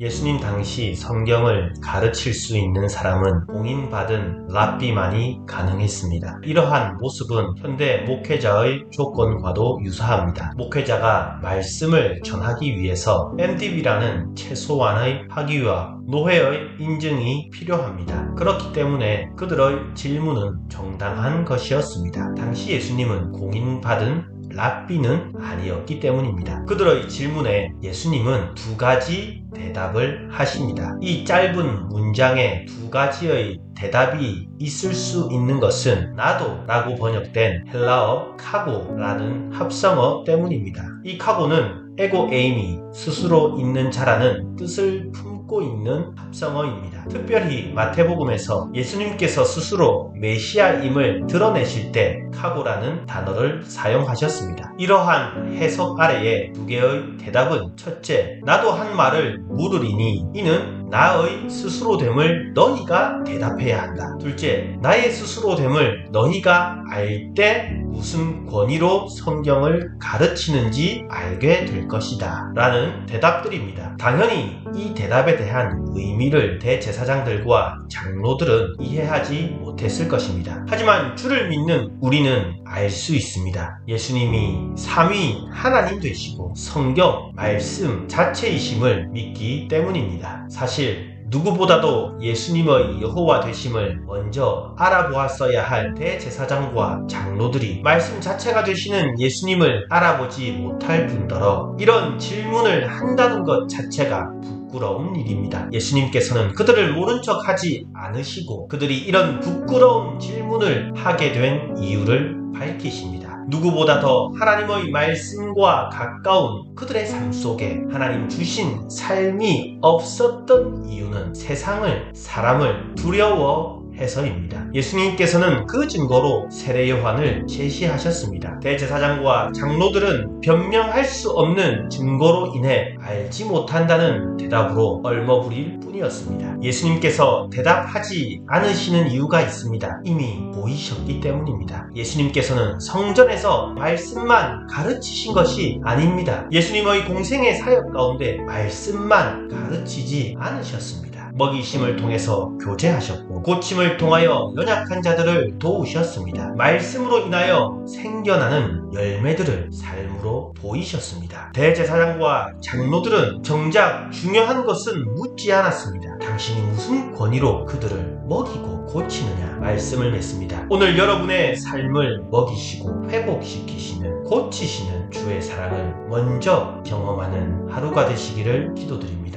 예수님 당시 성경을 가르칠 수 있는 사람은 공인받은 랍비만이 가능했습니다. 이러한 모습은 현대 목회자의 조건과도 유사합니다. 목회자가 말씀을 전하기 위해서 MDB라는 최소한의 학위와 노회의 인증이 필요합니다. 그렇기 때문에 그들의 질문은 정당한 것이었습니다. 당시 예수님은 공인받은 랍비는 아니었기 때문입니다. 그들의 질문에 예수님은 두 가지 대답을 하십니다. 이 짧은 문장에 두 가지의 대답이 있을 수 있는 것은 나도 라고 번역된 헬라어 카고라는 합성어 때문입니다. 이 카고는 에고 에임이 스스로 있는 자라는 뜻을 품고 있는 합성어입니다. 특별히 마태복음에서 예수님께서 스스로 메시아임을 드러내실 때 카고라는 단어를 사용하셨습니다. 이러한 해석 아래에 두 개의 대답은 첫째, 나도 한 말을 물으리니 이는 나의 스스로됨을 너희가 대답해야 한다. 둘째, 나의 스스로됨을 너희가 알 때 무슨 권위로 성경을 가르치는지 알게 될 것이다. 라는 대답들입니다. 당연히 이 대답에 대한 의미를 대제사장들과 장로들은 이해하지 못했을 것입니다. 하지만 주를 믿는 우리는 알 수 있습니다. 예수님이 삼위 하나님 되시고 성경, 말씀 자체이심을 믿기 때문입니다. 사실 누구보다도 예수님의 여호와 되심을 먼저 알아보았어야 할 대제사장과 장로들이 말씀 자체가 되시는 예수님을 알아보지 못할 뿐더러 이런 질문을 한다는 것 자체가 부끄러운 일입니다. 예수님께서는 그들을 모른 척 하지 않으시고 그들이 이런 부끄러운 질문을 하게 된 이유를 밝히십니다. 누구보다 더 하나님의 말씀과 가까운 그들의 삶 속에 하나님 주신 삶이 없었던 이유는 세상을, 사람을 두려워 해서입니다. 예수님께서는 그 증거로 세례 요한을 제시하셨습니다. 대제사장과 장로들은 변명할 수 없는 증거로 인해 알지 못한다는 대답으로 얼머부릴 뿐이었습니다. 예수님께서 대답하지 않으시는 이유가 있습니다. 이미 보이셨기 때문입니다. 예수님께서는 성전에서 말씀만 가르치신 것이 아닙니다. 예수님의 공생의 사역 가운데 말씀만 가르치지 않으셨습니다. 먹이심을 통해서 교제하셨고 고침을 통하여 연약한 자들을 도우셨습니다. 말씀으로 인하여 생겨나는 열매들을 삶으로 보이셨습니다. 대제사장과 장로들은 정작 중요한 것은 묻지 않았습니다. 당신이 무슨 권위로 그들을 먹이고 고치느냐 말씀을 맺습니다. 오늘 여러분의 삶을 먹이시고 회복시키시는 고치시는 주의 사랑을 먼저 경험하는 하루가 되시기를 기도드립니다.